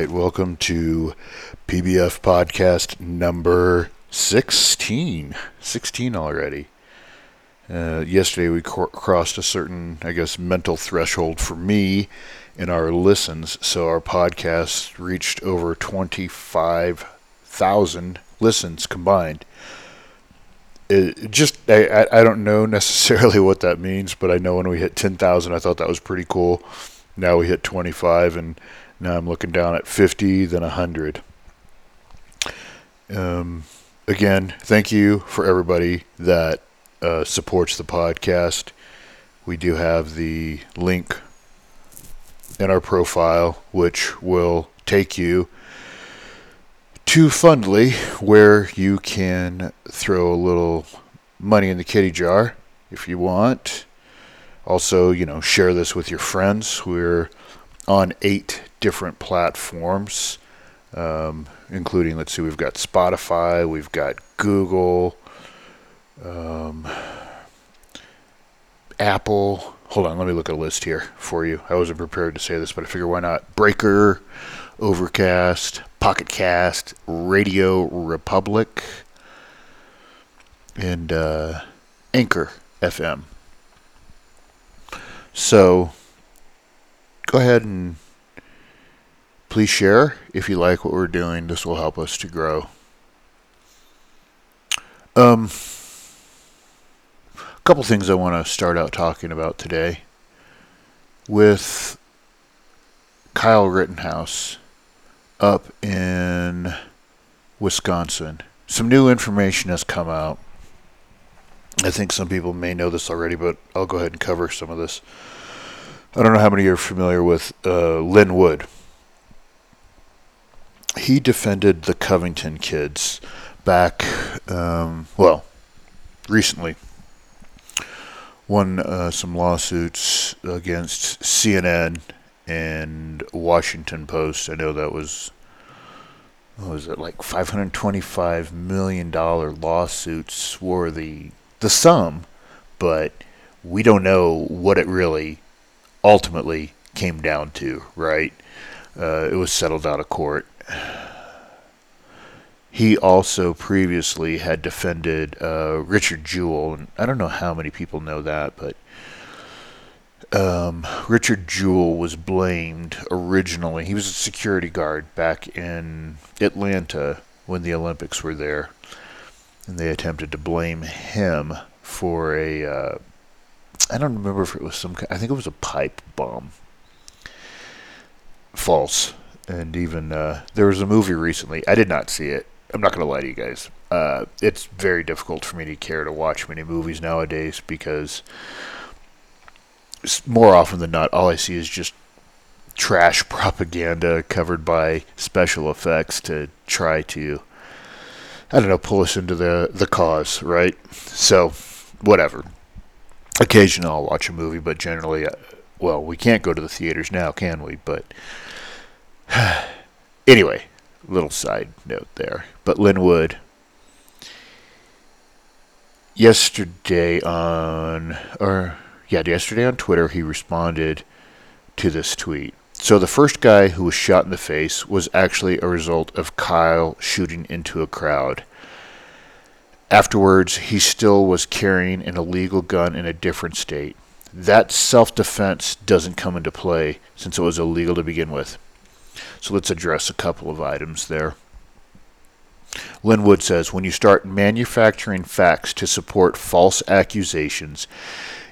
right, welcome to PBF podcast number 16. 16 already. Uh, yesterday we cr- crossed a certain, I guess, mental threshold for me in our listens, so our podcast reached over 25,000 listens combined. It just, I, I don't know necessarily what that means, but I know when we hit 10,000, I thought that was pretty cool. Now we hit 25, and now I'm looking down at 50, then 100. Um, again, thank you for everybody that uh, supports the podcast. We do have the link in our profile, which will take you to Fundly, where you can throw a little money in the kitty jar if you want. Also, you know, share this with your friends. We're on eight different platforms, um, including, let's see, we've got Spotify, we've got Google, um, Apple. Hold on, let me look at a list here for you. I wasn't prepared to say this, but I figure why not? Breaker, Overcast, Pocket Cast, Radio Republic, and uh, Anchor FM. So go ahead and please share if you like what we're doing. This will help us to grow. Um, a couple things I want to start out talking about today with Kyle Rittenhouse up in Wisconsin. Some new information has come out. I think some people may know this already, but I'll go ahead and cover some of this. I don't know how many are familiar with uh, Lin Wood. He defended the Covington kids back, um, well, recently. Won uh, some lawsuits against CNN and Washington Post. I know that was, what was it, like 525 million dollar lawsuits were the the sum, but we don't know what it really ultimately came down to, right? Uh, it was settled out of court. He also previously had defended uh, Richard Jewell, I don't know how many people know that, but um, Richard Jewell was blamed originally. He was a security guard back in Atlanta when the Olympics were there, and they attempted to blame him for a uh, I don't remember if it was some. I think it was a pipe bomb. False. And even uh, there was a movie recently. I did not see it. I'm not going to lie to you guys. Uh, it's very difficult for me to care to watch many movies nowadays because more often than not, all I see is just trash propaganda covered by special effects to try to, I don't know, pull us into the the cause, right? So, whatever occasionally I'll watch a movie, but generally, uh, well, we can't go to the theaters now, can we? But anyway, little side note there. But Lin Wood, yesterday on, or yeah, yesterday on Twitter, he responded to this tweet. So the first guy who was shot in the face was actually a result of Kyle shooting into a crowd. Afterwards, he still was carrying an illegal gun in a different state. That self defense doesn't come into play since it was illegal to begin with. So let's address a couple of items there. Lin Wood says when you start manufacturing facts to support false accusations,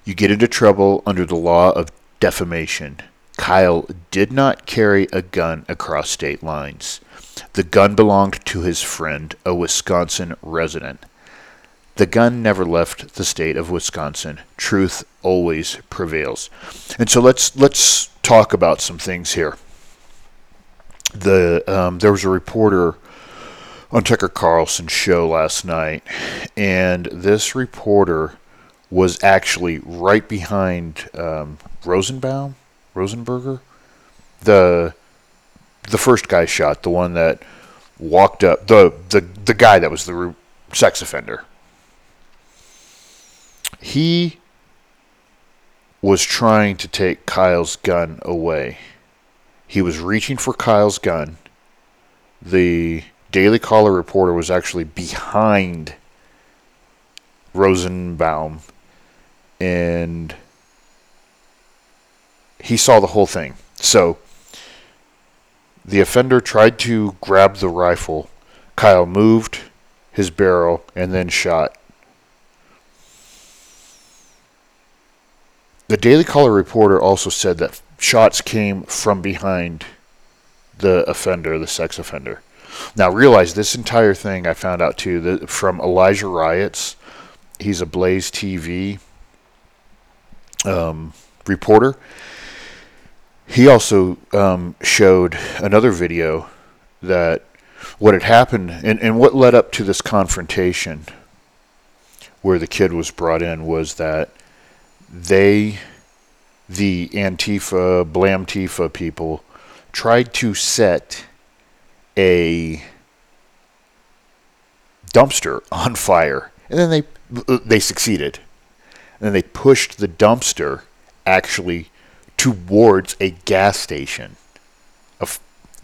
you get into trouble under the law of defamation. Kyle did not carry a gun across state lines. The gun belonged to his friend, a Wisconsin resident. The gun never left the state of Wisconsin. Truth always prevails. And so let's let's talk about some things here. The um, there was a reporter on Tucker Carlson's show last night, and this reporter was actually right behind um, Rosenbaum, Rosenberger, the the first guy shot, the one that walked up, the the the guy that was the sex offender, he was trying to take Kyle's gun away. He was reaching for Kyle's gun. The Daily Caller reporter was actually behind Rosenbaum and he saw the whole thing. So the offender tried to grab the rifle. Kyle moved his barrel and then shot. The Daily Caller reporter also said that shots came from behind the offender, the sex offender. Now realize this entire thing I found out too that from Elijah Riots. He's a Blaze TV um, reporter. He also um, showed another video that what had happened and, and what led up to this confrontation where the kid was brought in was that they, the Antifa, Blamtifa people, tried to set a dumpster on fire, and then they they succeeded. And then they pushed the dumpster actually towards a gas station, a,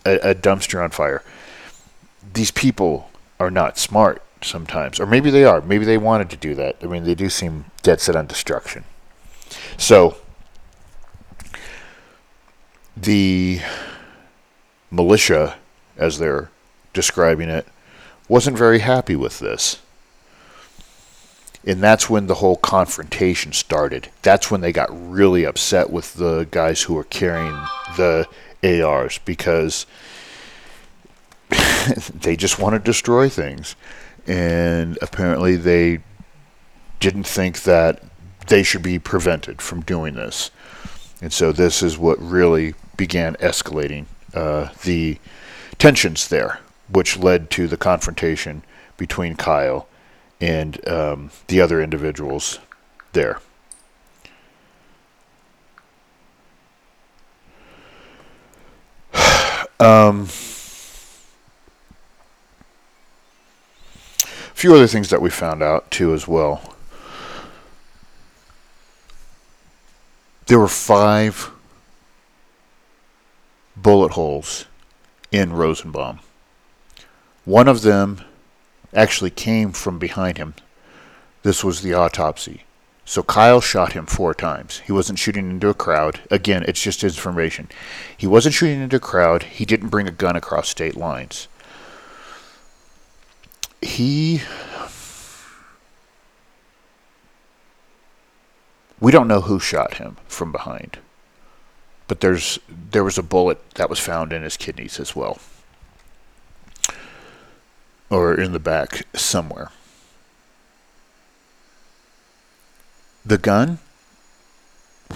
a, a dumpster on fire. These people are not smart sometimes, or maybe they are. Maybe they wanted to do that. I mean, they do seem dead set on destruction. So the militia, as they're describing it, wasn't very happy with this. And that's when the whole confrontation started. That's when they got really upset with the guys who were carrying the ARs because they just want to destroy things. And apparently they didn't think that they should be prevented from doing this. And so this is what really began escalating uh, the tensions there, which led to the confrontation between Kyle and um, the other individuals there. um, a few other things that we found out too as well. There were five bullet holes in Rosenbaum. One of them actually came from behind him. This was the autopsy. So Kyle shot him four times. He wasn't shooting into a crowd. Again, it's just information. He wasn't shooting into a crowd. He didn't bring a gun across state lines. He. We don't know who shot him from behind. But there's there was a bullet that was found in his kidneys as well or in the back somewhere. The gun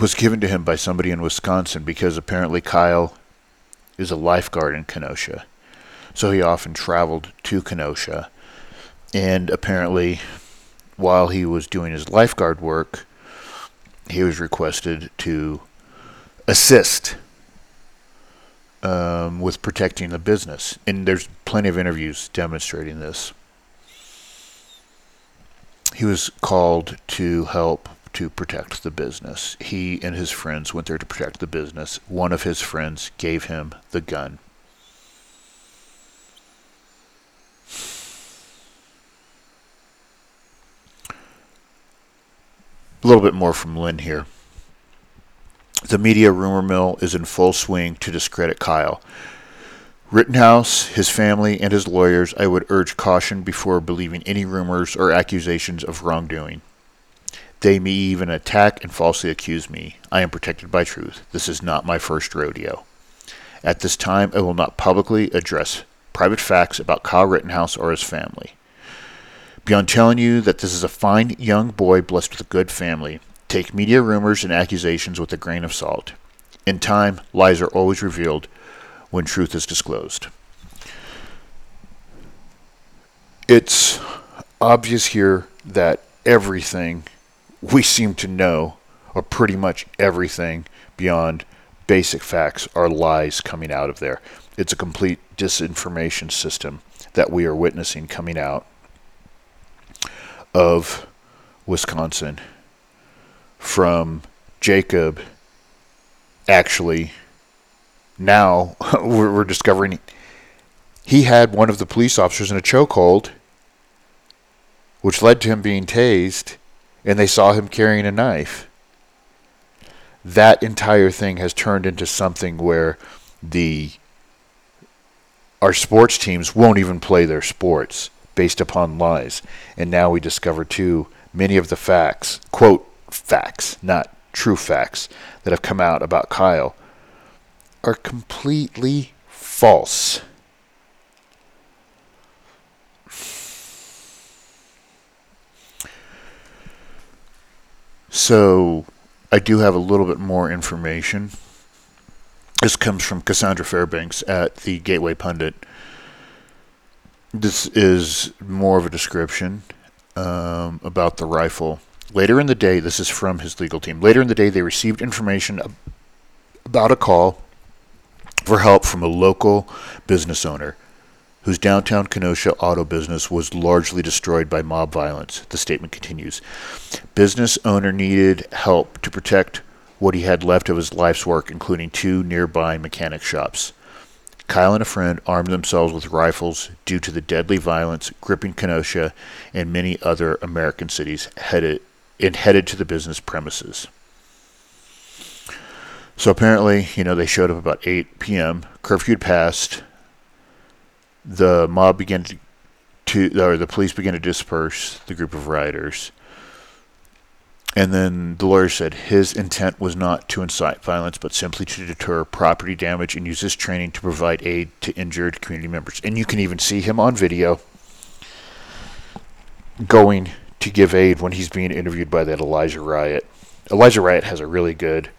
was given to him by somebody in Wisconsin because apparently Kyle is a lifeguard in Kenosha. So he often traveled to Kenosha. And apparently, while he was doing his lifeguard work, he was requested to assist um, with protecting the business. And there's plenty of interviews demonstrating this. He was called to help to protect the business. He and his friends went there to protect the business. One of his friends gave him the gun. A little bit more from Lin here. The media rumor mill is in full swing to discredit Kyle. Rittenhouse, his family, and his lawyers, I would urge caution before believing any rumors or accusations of wrongdoing. They may even attack and falsely accuse me. I am protected by truth. This is not my first rodeo. At this time, I will not publicly address private facts about Kyle Rittenhouse or his family. Beyond telling you that this is a fine young boy blessed with a good family, Take media rumors and accusations with a grain of salt. In time, lies are always revealed when truth is disclosed. It's obvious here that everything we seem to know, or pretty much everything beyond basic facts, are lies coming out of there. It's a complete disinformation system that we are witnessing coming out of Wisconsin from Jacob actually now we're, discovering he had one of the police officers in a chokehold, which led to him being tased, and they saw him carrying a knife. That entire thing has turned into something where the our sports teams won't even play their sports based upon lies. And now we discover too many of the facts, quote facts, not true facts that have come out about Kyle are completely false. So, I do have a little bit more information. This comes from Cassandra Fairbanks at the Gateway Pundit. This is more of a description um, about the rifle. Later in the day, this is from his legal team. Later in the day, they received information about a call for help from a local business owner whose downtown Kenosha auto business was largely destroyed by mob violence. The statement continues Business owner needed help to protect what he had left of his life's work, including two nearby mechanic shops. Kyle and a friend armed themselves with rifles due to the deadly violence gripping Kenosha and many other American cities headed and headed to the business premises. So apparently, you know, they showed up about 8 p.m. Curfew passed. The mob began to, to, or the police began to disperse the group of rioters. And then the lawyer said his intent was not to incite violence, but simply to deter property damage and use his training to provide aid to injured community members. And you can even see him on video going to give aid when he's being interviewed by that Elijah Riot. Elijah Riot has a really good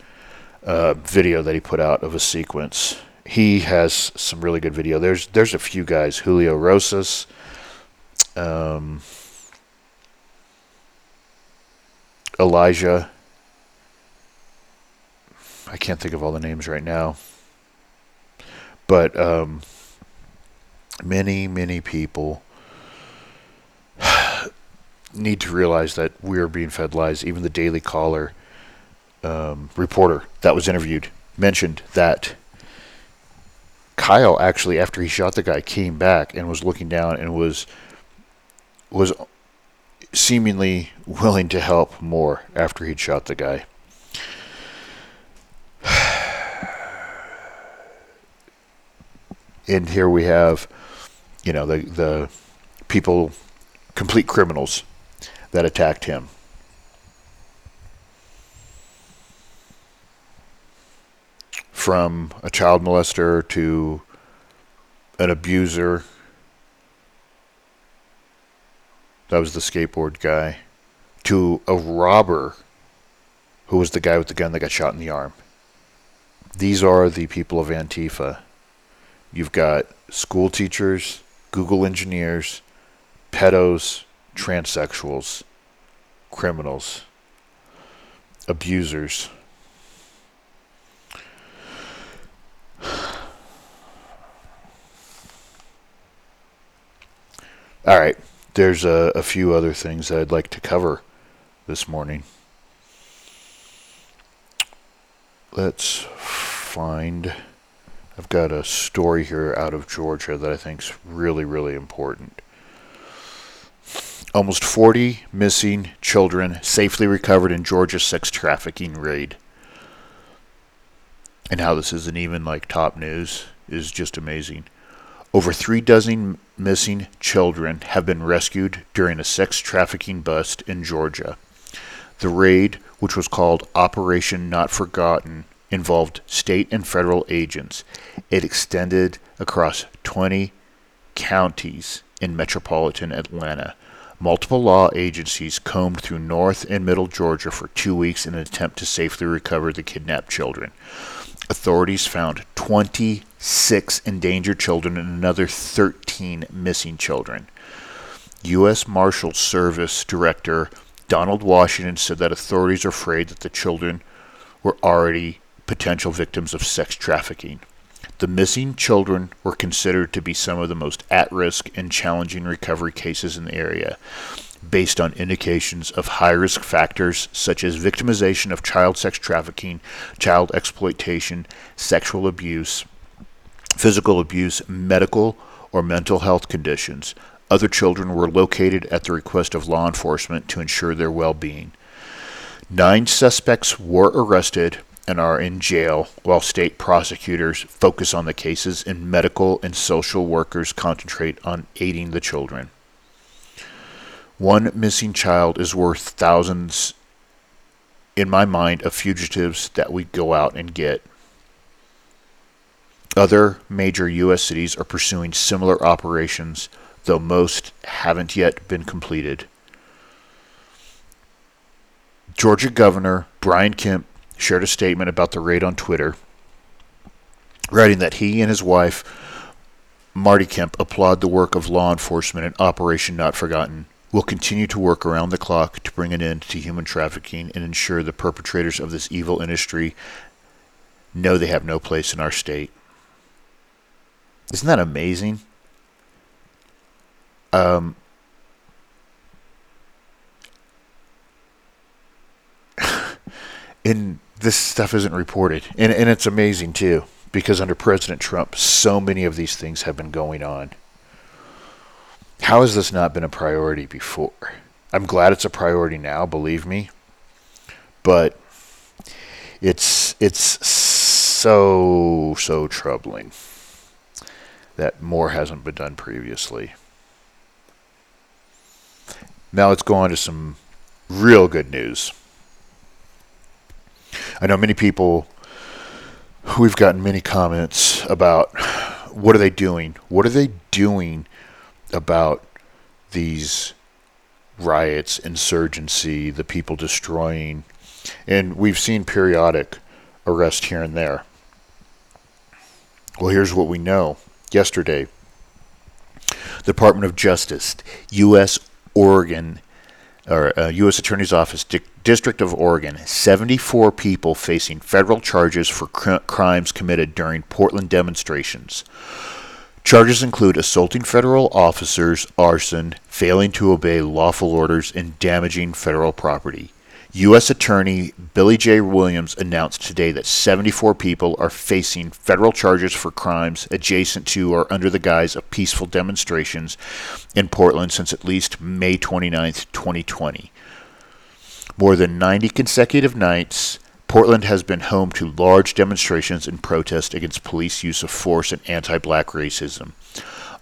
uh, video that he put out of a sequence. He has some really good video. There's there's a few guys, Julio Rosas, um, Elijah. I can't think of all the names right now, but um, many many people need to realize that we are being fed lies. Even the Daily Caller um, reporter that was interviewed mentioned that Kyle actually, after he shot the guy, came back and was looking down and was was seemingly willing to help more after he'd shot the guy. And here we have, you know, the the people, complete criminals that attacked him. From a child molester to an abuser. That was the skateboard guy. To a robber who was the guy with the gun that got shot in the arm. These are the people of Antifa. You've got school teachers, Google engineers, pedos, transsexuals, criminals, abusers. All right, there's a, a few other things I'd like to cover this morning. Let's find. I've got a story here out of Georgia that I think is really, really important. Almost 40 missing children safely recovered in Georgia sex trafficking raid. And how this isn't even like top news is just amazing. Over three dozen missing children have been rescued during a sex trafficking bust in Georgia. The raid, which was called Operation Not Forgotten, involved state and federal agents. It extended across 20 counties in metropolitan Atlanta. Multiple law agencies combed through North and Middle Georgia for two weeks in an attempt to safely recover the kidnapped children. Authorities found 26 endangered children and another 13 missing children. U.S. Marshal Service Director Donald Washington said that authorities are afraid that the children were already potential victims of sex trafficking. The missing children were considered to be some of the most at risk and challenging recovery cases in the area, based on indications of high risk factors such as victimization of child sex trafficking, child exploitation, sexual abuse, physical abuse, medical or mental health conditions. Other children were located at the request of law enforcement to ensure their well being. Nine suspects were arrested and are in jail while state prosecutors focus on the cases and medical and social workers concentrate on aiding the children. One missing child is worth thousands, in my mind, of fugitives that we go out and get. Other major U.S. cities are pursuing similar operations, though most haven't yet been completed. Georgia Governor Brian Kemp shared a statement about the raid on Twitter, writing that he and his wife, Marty Kemp, applaud the work of law enforcement in Operation Not Forgotten. Will continue to work around the clock to bring an end to human trafficking and ensure the perpetrators of this evil industry know they have no place in our state. Isn't that amazing? Um, and this stuff isn't reported, and and it's amazing too because under President Trump, so many of these things have been going on. How has this not been a priority before? I'm glad it's a priority now, believe me, but it's it's so so troubling that more hasn't been done previously. Now let's go on to some real good news. I know many people, we've gotten many comments about what are they doing? What are they doing about these riots, insurgency, the people destroying? And we've seen periodic arrest here and there. Well, here's what we know. Yesterday, Department of Justice, U.S. Oregon or uh, U.S. Attorney's Office, Di- District of Oregon, 74 people facing federal charges for cr- crimes committed during Portland demonstrations. Charges include assaulting federal officers, arson, failing to obey lawful orders, and damaging federal property. U.S. Attorney Billy J. Williams announced today that 74 people are facing federal charges for crimes adjacent to or under the guise of peaceful demonstrations in Portland since at least May 29, 2020. More than 90 consecutive nights, Portland has been home to large demonstrations and protests against police use of force and anti black racism.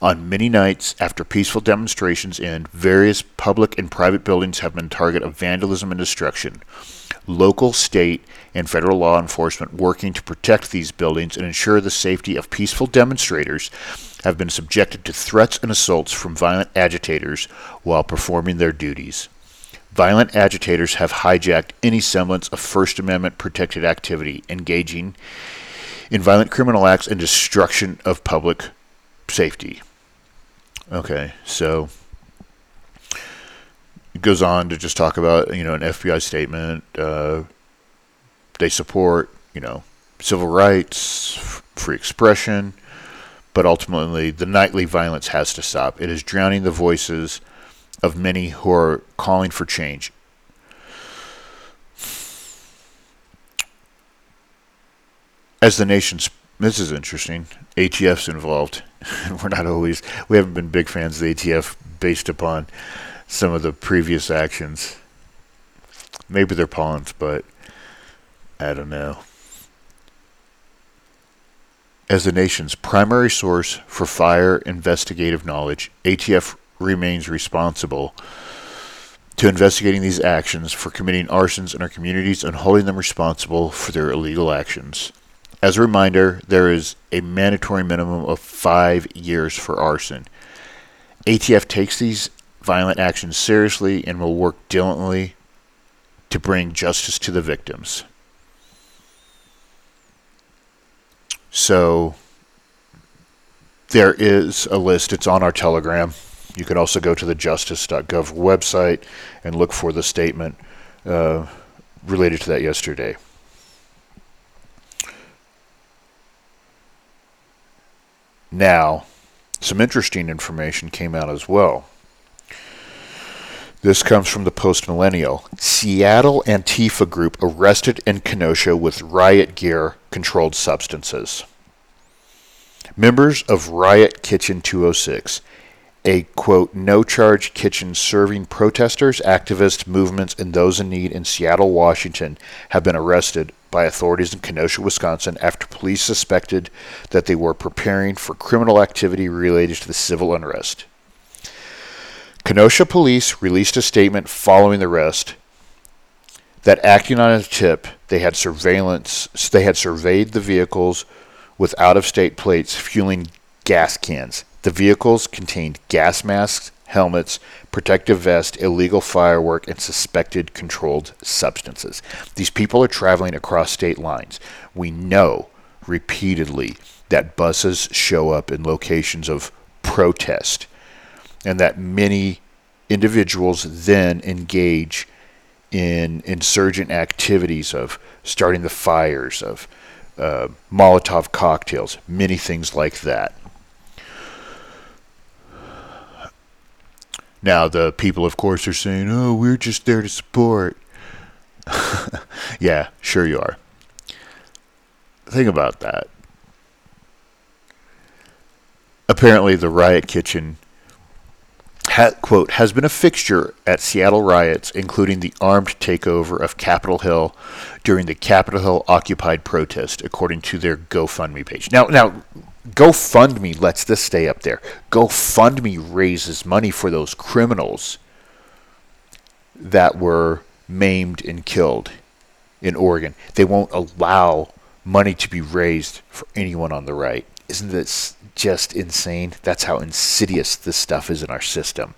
On many nights after peaceful demonstrations end, various public and private buildings have been target of vandalism and destruction. Local, state, and federal law enforcement working to protect these buildings and ensure the safety of peaceful demonstrators have been subjected to threats and assaults from violent agitators while performing their duties. Violent agitators have hijacked any semblance of First Amendment protected activity, engaging in violent criminal acts and destruction of public safety. Okay, so it goes on to just talk about you know an FBI statement. Uh, they support you know civil rights, free expression, but ultimately the nightly violence has to stop. It is drowning the voices of many who are calling for change. As the nation's this is interesting. ATF's involved. We're not always, we haven't been big fans of the ATF based upon some of the previous actions. Maybe they're pawns, but I don't know. As the nation's primary source for fire investigative knowledge, ATF remains responsible to investigating these actions for committing arsons in our communities and holding them responsible for their illegal actions. As a reminder, there is a mandatory minimum of five years for arson. ATF takes these violent actions seriously and will work diligently to bring justice to the victims. So, there is a list, it's on our Telegram. You can also go to the justice.gov website and look for the statement uh, related to that yesterday. Now, some interesting information came out as well. This comes from the Post Millennial. Seattle Antifa group arrested in Kenosha with riot gear, controlled substances. Members of Riot Kitchen 206, a quote, no charge kitchen serving protesters, activists, movements, and those in need in Seattle, Washington, have been arrested by authorities in Kenosha, Wisconsin, after police suspected that they were preparing for criminal activity related to the civil unrest. Kenosha police released a statement following the arrest that acting on a tip, they had surveillance they had surveyed the vehicles with out of state plates fueling gas cans. The vehicles contained gas masks, helmets, protective vests, illegal firework, and suspected controlled substances. These people are traveling across state lines. We know repeatedly that buses show up in locations of protest and that many individuals then engage in insurgent activities of starting the fires, of uh, Molotov cocktails, many things like that. Now, the people, of course, are saying, oh, we're just there to support. yeah, sure you are. Think about that. Apparently, the riot kitchen ha- quote, has been a fixture at Seattle riots, including the armed takeover of Capitol Hill during the Capitol Hill occupied protest, according to their GoFundMe page. Now, now, GoFundMe lets this stay up there. GoFundMe raises money for those criminals that were maimed and killed in Oregon. They won't allow money to be raised for anyone on the right. Isn't this just insane? That's how insidious this stuff is in our system.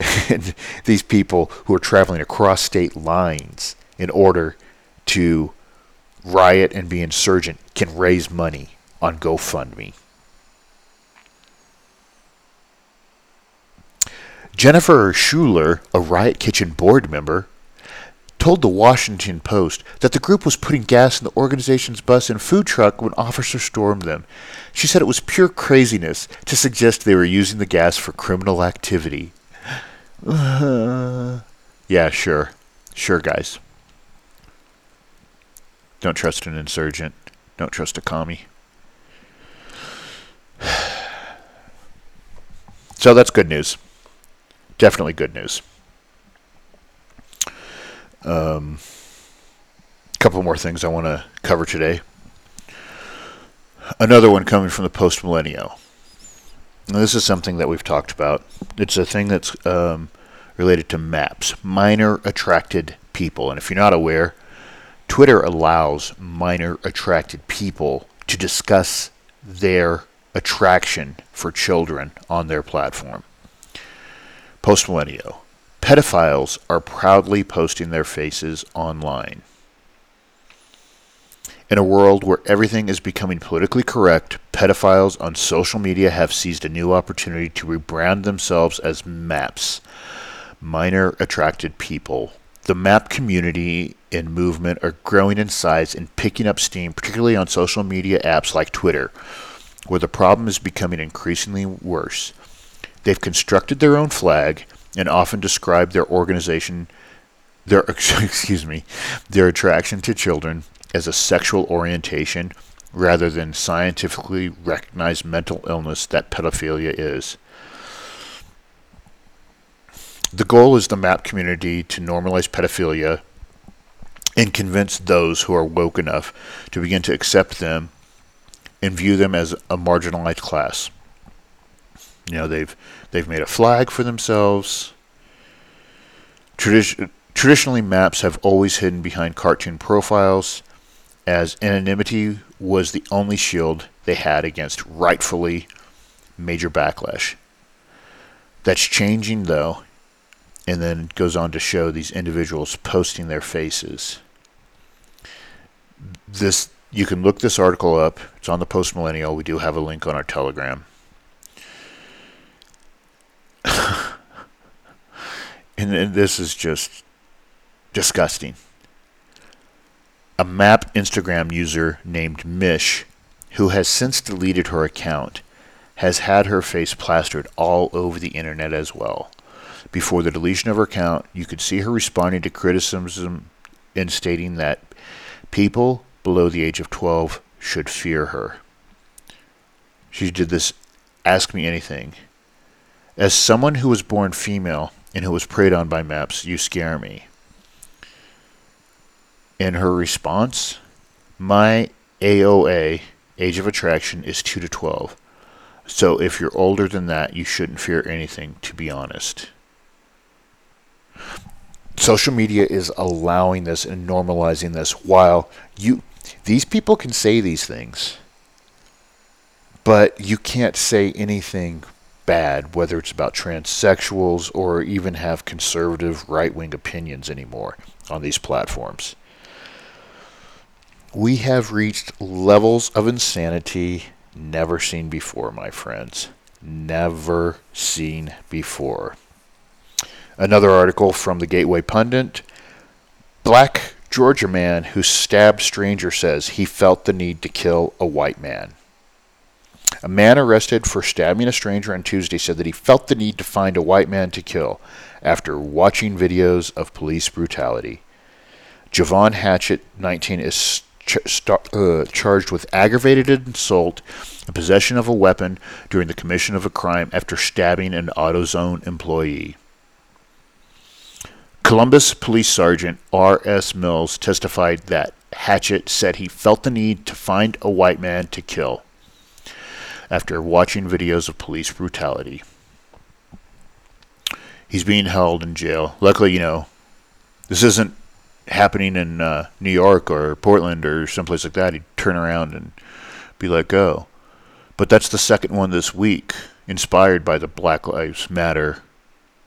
and these people who are traveling across state lines in order to riot and be insurgent can raise money on GoFundMe. Jennifer Schuler, a Riot Kitchen board member, told the Washington Post that the group was putting gas in the organization's bus and food truck when officers stormed them. She said it was pure craziness to suggest they were using the gas for criminal activity. Uh, yeah, sure. Sure, guys. Don't trust an insurgent. Don't trust a commie. So that's good news. Definitely good news. A um, couple more things I want to cover today. Another one coming from the post millennial. This is something that we've talked about. It's a thing that's um, related to maps, minor attracted people. And if you're not aware, Twitter allows minor attracted people to discuss their attraction for children on their platform. Post millennial pedophiles are proudly posting their faces online. In a world where everything is becoming politically correct, pedophiles on social media have seized a new opportunity to rebrand themselves as MAPs, minor attracted people. The MAP community and movement are growing in size and picking up steam, particularly on social media apps like Twitter, where the problem is becoming increasingly worse. They've constructed their own flag and often describe their organization, their excuse me, their attraction to children as a sexual orientation rather than scientifically recognized mental illness that pedophilia is. The goal is the MAP community to normalize pedophilia and convince those who are woke enough to begin to accept them and view them as a marginalized class. You know, they've they've made a flag for themselves. Tradi- traditionally, maps have always hidden behind cartoon profiles, as anonymity was the only shield they had against rightfully major backlash. That's changing though, and then goes on to show these individuals posting their faces. This you can look this article up. It's on the Post Millennial. We do have a link on our Telegram. and, and this is just disgusting. A map Instagram user named Mish, who has since deleted her account, has had her face plastered all over the internet as well. Before the deletion of her account, you could see her responding to criticism and stating that people below the age of 12 should fear her. She did this Ask Me Anything. As someone who was born female and who was preyed on by maps, you scare me. In her response, my AOA, age of attraction, is 2 to 12. So if you're older than that, you shouldn't fear anything, to be honest. Social media is allowing this and normalizing this while you these people can say these things. But you can't say anything bad, whether it's about transsexuals or even have conservative right wing opinions anymore on these platforms. We have reached levels of insanity never seen before, my friends. Never seen before. Another article from the Gateway Pundit Black Georgia man who stabbed stranger says he felt the need to kill a white man. A man arrested for stabbing a stranger on Tuesday said that he felt the need to find a white man to kill after watching videos of police brutality. Javon Hatchett, 19, is ch- uh, charged with aggravated assault and possession of a weapon during the commission of a crime after stabbing an AutoZone employee. Columbus Police Sergeant R.S. Mills testified that Hatchett said he felt the need to find a white man to kill after watching videos of police brutality. He's being held in jail. Luckily, you know, this isn't happening in uh, New York or Portland or someplace like that. He'd turn around and be let go. But that's the second one this week, inspired by the Black Lives Matter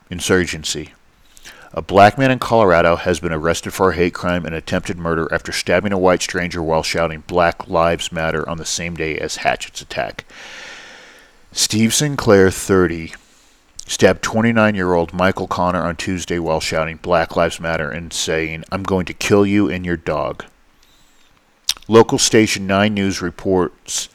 insurgency. A black man in Colorado has been arrested for a hate crime and attempted murder after stabbing a white stranger while shouting Black Lives Matter on the same day as Hatchett's attack. Steve Sinclair, 30, stabbed 29 year old Michael Connor on Tuesday while shouting Black Lives Matter and saying, I'm going to kill you and your dog. Local station 9 News reports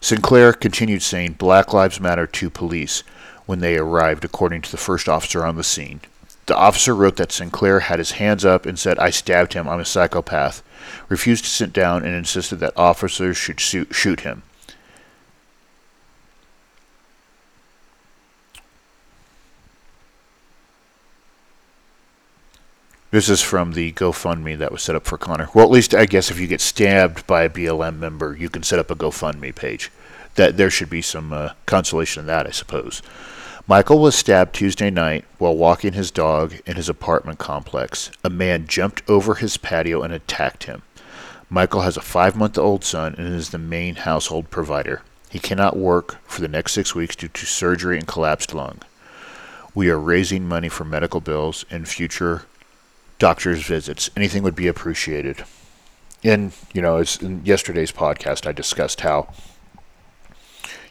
Sinclair continued saying Black Lives Matter to police when they arrived, according to the first officer on the scene. The officer wrote that Sinclair had his hands up and said, I stabbed him, I'm a psychopath, refused to sit down, and insisted that officers should shoot, him. This is from the GoFundMe that was set up for Connor. Well, at least I guess if you get stabbed by a BLM member, you can set up a GoFundMe page. That there should be some uh, consolation in that, I suppose. Michael was stabbed Tuesday night while walking his dog in his apartment complex. A man jumped over his patio and attacked him. Michael has a five month old son and is the main household provider. He cannot work for the next six weeks due to surgery and collapsed lung. We are raising money for medical bills and future doctor's visits. Anything would be appreciated. And, you know, as in yesterday's podcast, I discussed how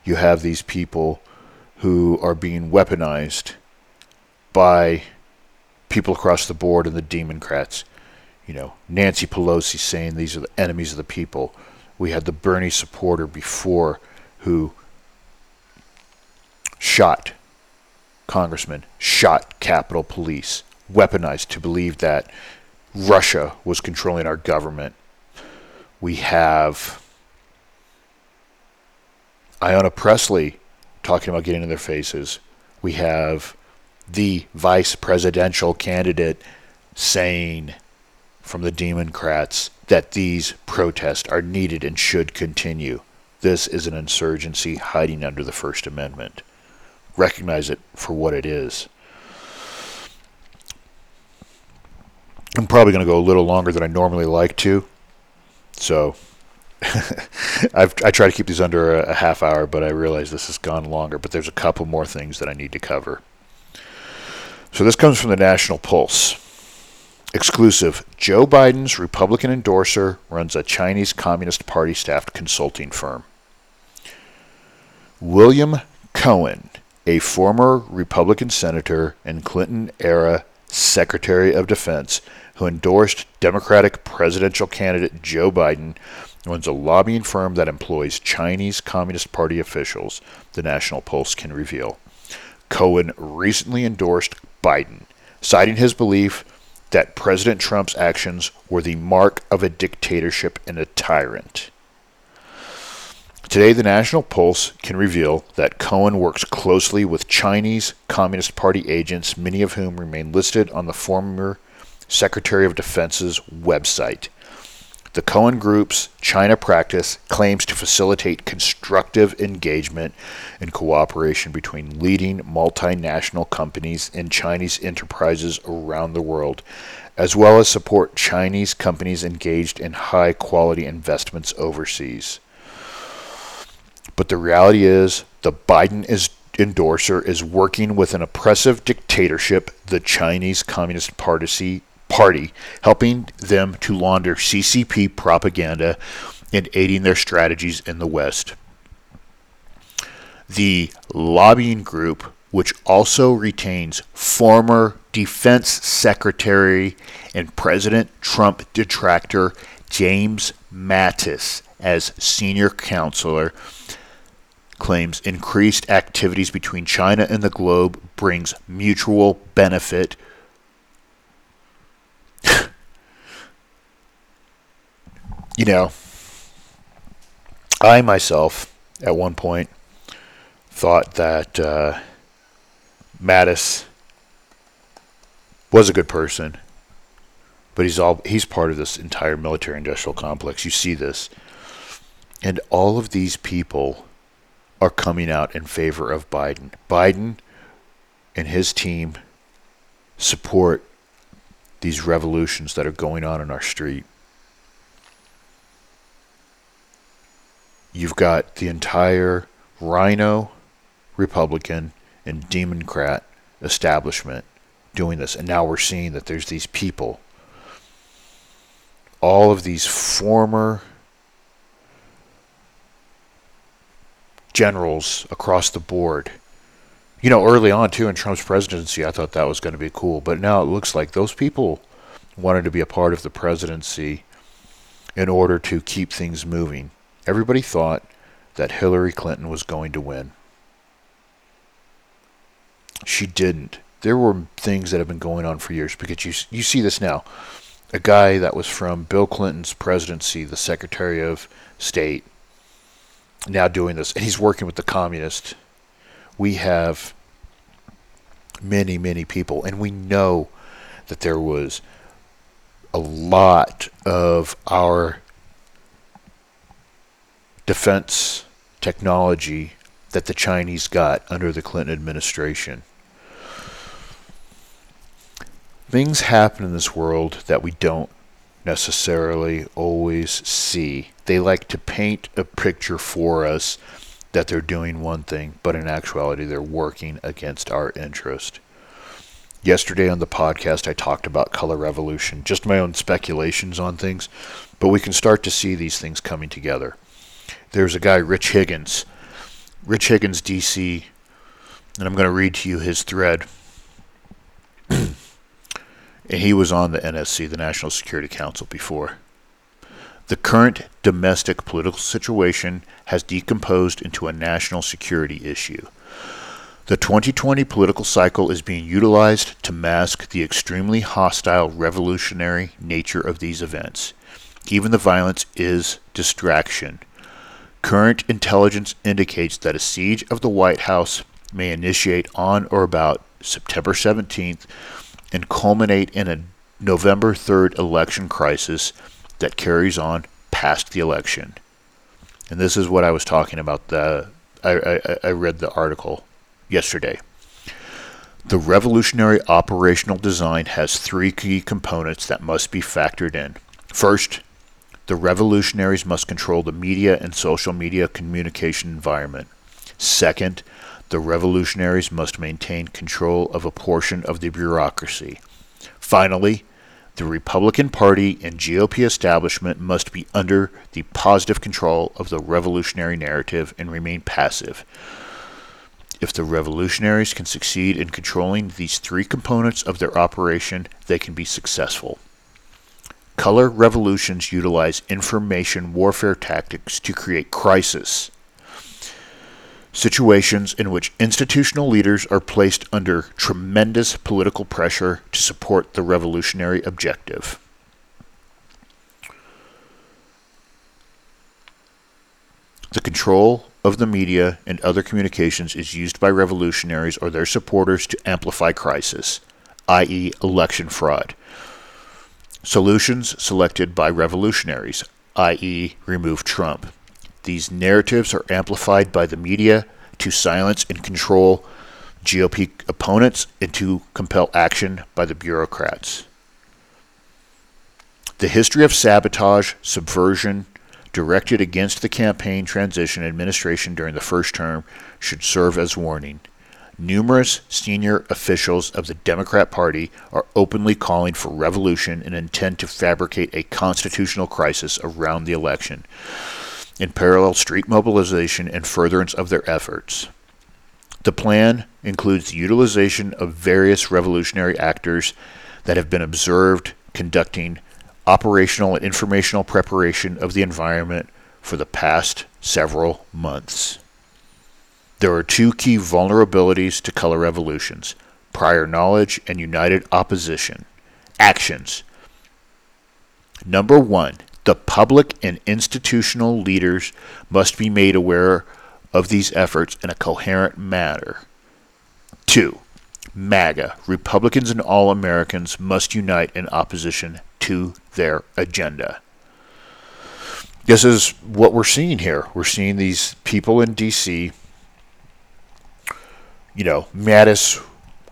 you have these people who are being weaponized by people across the board and the Democrats. You know, Nancy Pelosi saying these are the enemies of the people. We had the Bernie supporter before who shot congressmen, shot Capitol Police, weaponized to believe that Russia was controlling our government. We have Ayanna Pressley talking about getting in their faces. We have the vice presidential candidate saying from the Democrats that these protests are needed and should continue. This is an insurgency hiding under the First Amendment. Recognize it for what it is. I'm probably going to go a little longer than I normally like to. So I try to keep these under a, a, half hour, but I realize this has gone longer. But there's a couple more things that I need to cover. So this comes from the National Pulse. Exclusive Joe Biden's Republican endorser runs a Chinese Communist Party staffed consulting firm. William Cohen, a former Republican senator and Clinton era Secretary of Defense, who endorsed Democratic presidential candidate Joe Biden, owns a lobbying firm that employs Chinese Communist Party officials, the National Pulse can reveal. Cohen recently endorsed Biden, citing his belief that President Trump's actions were the mark of a dictatorship and a tyrant. Today, the National Pulse can reveal that Cohen works closely with Chinese Communist Party agents, many of whom remain listed on the former Secretary of Defense's website. The Cohen Group's China practice claims to facilitate constructive engagement and cooperation between leading multinational companies and Chinese enterprises around the world, as well as support Chinese companies engaged in high quality investments overseas. But the reality is, the Biden is endorser is working with an oppressive dictatorship, the Chinese Communist Party, Party, helping them to launder CCP propaganda and aiding their strategies in the West. The lobbying group, which also retains former Defense Secretary and President Trump detractor James Mattis as senior counselor, claims increased activities between China and the globe brings mutual benefit you know, I myself, at one point, thought that uh, Mattis was a good person, but he's all he's part of this entire military-industrial complex. You see this, and all of these people are coming out in favor of Biden. Biden and his team support these revolutions that are going on in our street. You've got the entire RINO Republican and Democrat establishment doing this. And now we're seeing that there's these people, all of these former generals across the board you know, early on too in Trump's presidency, I thought that was going to be cool. But now it looks like those people wanted to be a part of the presidency in order to keep things moving. Everybody thought that Hillary Clinton was going to win. She didn't. There were things that have been going on for years because you you see this now. A guy that was from Bill Clinton's presidency, the Secretary of State, now doing this, and he's working with the communists we have many, many people, and we know that there was a lot of our defense technology that the Chinese got under the Clinton administration. Things happen in this world that we don't necessarily always see. They like to paint a picture for us that they're doing one thing, but in actuality, they're working against our interest. Yesterday on the podcast, I talked about color revolution, just my own speculations on things, but we can start to see these things coming together. There's a guy, Rich Higgins, Rich Higgins, DC, and I'm going to read to you his thread. and he was on the NSC, the National Security Council, before. The current domestic political situation has decomposed into a national security issue. The 2020 political cycle is being utilized to mask the extremely hostile revolutionary nature of these events. Even the violence is distraction. Current intelligence indicates that a siege of the White House may initiate on or about September 17th and culminate in a November 3rd election crisis that carries on past the election. And this is what I was talking about. The I, I, I read the article yesterday. The revolutionary operational design has three key components that must be factored in. First, the revolutionaries must control the media and social media communication environment. Second, the revolutionaries must maintain control of a portion of the bureaucracy. Finally, the Republican Party and GOP establishment must be under the positive control of the revolutionary narrative and remain passive. If the revolutionaries can succeed in controlling these three components of their operation, they can be successful. Color revolutions utilize information warfare tactics to create crisis situations in which institutional leaders are placed under tremendous political pressure to support the revolutionary objective. The control of the media and other communications is used by revolutionaries or their supporters to amplify crisis, i.e., election fraud. Solutions selected by revolutionaries, i.e., remove Trump. These narratives are amplified by the media to silence and control GOP opponents and to compel action by the bureaucrats. The history of sabotage, subversion, directed against the campaign transition administration during the first term should serve as warning. Numerous senior officials of the Democrat Party are openly calling for revolution and intend to fabricate a constitutional crisis around the election in parallel street mobilization and furtherance of their efforts. The plan includes the utilization of various revolutionary actors that have been observed conducting operational and informational preparation of the environment for the past several months. There are two key vulnerabilities to color revolutions prior knowledge and united opposition. Actions. Number one, the public and institutional leaders must be made aware of these efforts in a coherent manner. Two, MAGA, Republicans and all Americans must unite in opposition to their agenda. This is what we're seeing here. We're seeing these people in D.C. You know, Mattis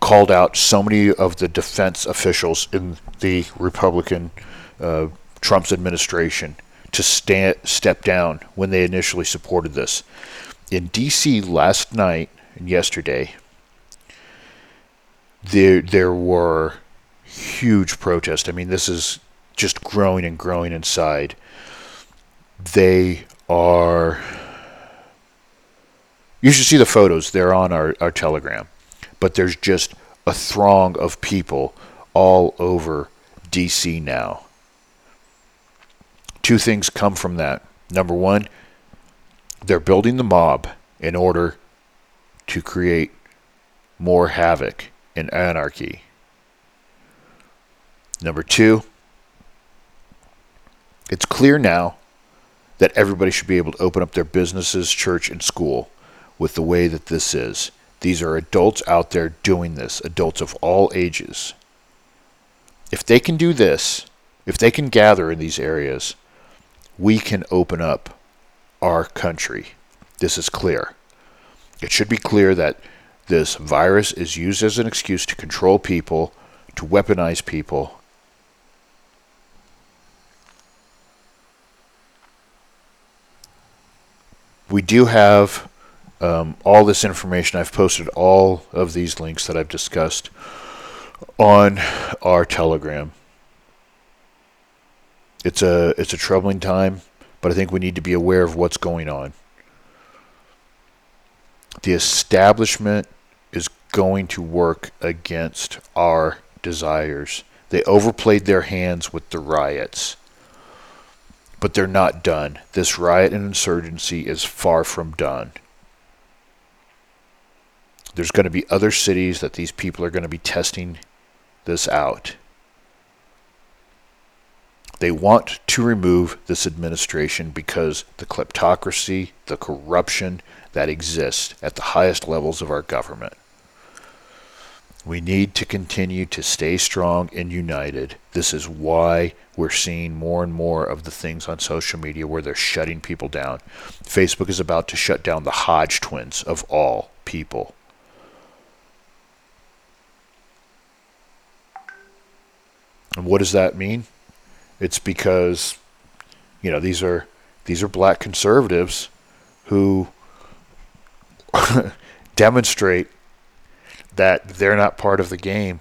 called out so many of the defense officials in the Republican uh, Trump's administration to stand, step down when they initially supported this. In D.C. last night and yesterday, there there were huge protests. I mean, this is just growing and growing inside. They are. You should see the photos. They're on our, our Telegram. But there's just a throng of people all over DC now two things come from that. Number one, they're building the mob in order to create more havoc and anarchy. Number two, it's clear now that everybody should be able to open up their businesses, church, and school with the way that this is. These are adults out there doing this, adults of all ages. If they can do this, if they can gather in these areas, we can open up our country. This is clear. It should be clear that this virus is used as an excuse to control people, to weaponize people. We do have um, all this information. I've posted all of these links that I've discussed on our Telegram it's a it's a troubling time, but I think we need to be aware of what's going on. The establishment is going to work against our desires. They overplayed their hands with the riots. But they're not done. This riot and insurgency is far from done. There's going to be other cities that these people are going to be testing this out. They want to remove this administration because the kleptocracy, the corruption that exists at the highest levels of our government. We need to continue to stay strong and united. This is why we're seeing more and more of the things on social media where they're shutting people down. Facebook is about to shut down the Hodge twins of all people. And what does that mean? It's because, you know, these are these are black conservatives who demonstrate that they're not part of the game.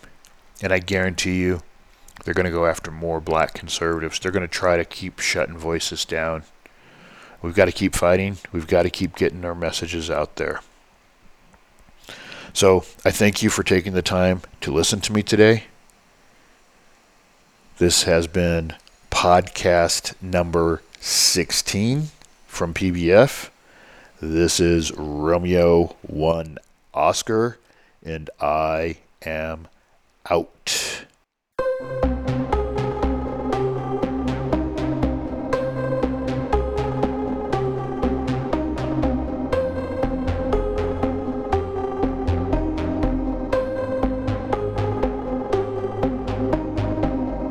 And I guarantee you, they're going to go after more black conservatives. They're going to try to keep shutting voices down. We've got to keep fighting. We've got to keep getting our messages out there. So I thank you for taking the time to listen to me today. This has been podcast number 16 from PBF. This is Romeo 1 Oscar, and I am out.